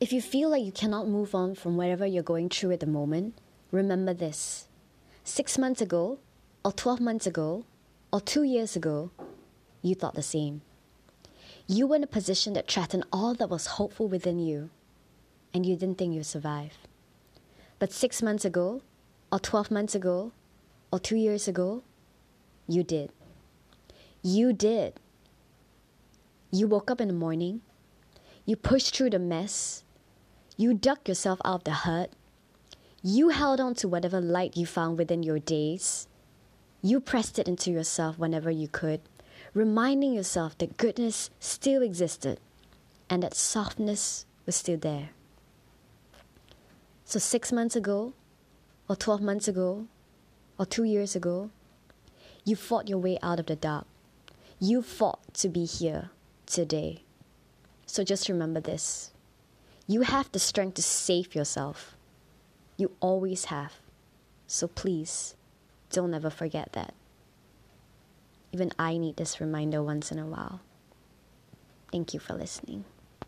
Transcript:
If you feel like you cannot move on from whatever you're going through at the moment, remember this. Six months ago, or 12 months ago, or two years ago, you thought the same. You were in a position that threatened all that was hopeful within you, and you didn't think you'd survive. But six months ago, or 12 months ago, or two years ago, you did. You did. You woke up in the morning, you pushed through the mess, you dug yourself out of the hurt, you held on to whatever light you found within your days, you pressed it into yourself whenever you could reminding yourself that goodness still existed and that softness was still there. So, six months ago, or 12 months ago, or two years ago, you fought your way out of the dark. You fought to be here today. So, just remember this you have the strength to save yourself. You always have. So, please don't ever forget that. Even I need this reminder once in a while. Thank you for listening.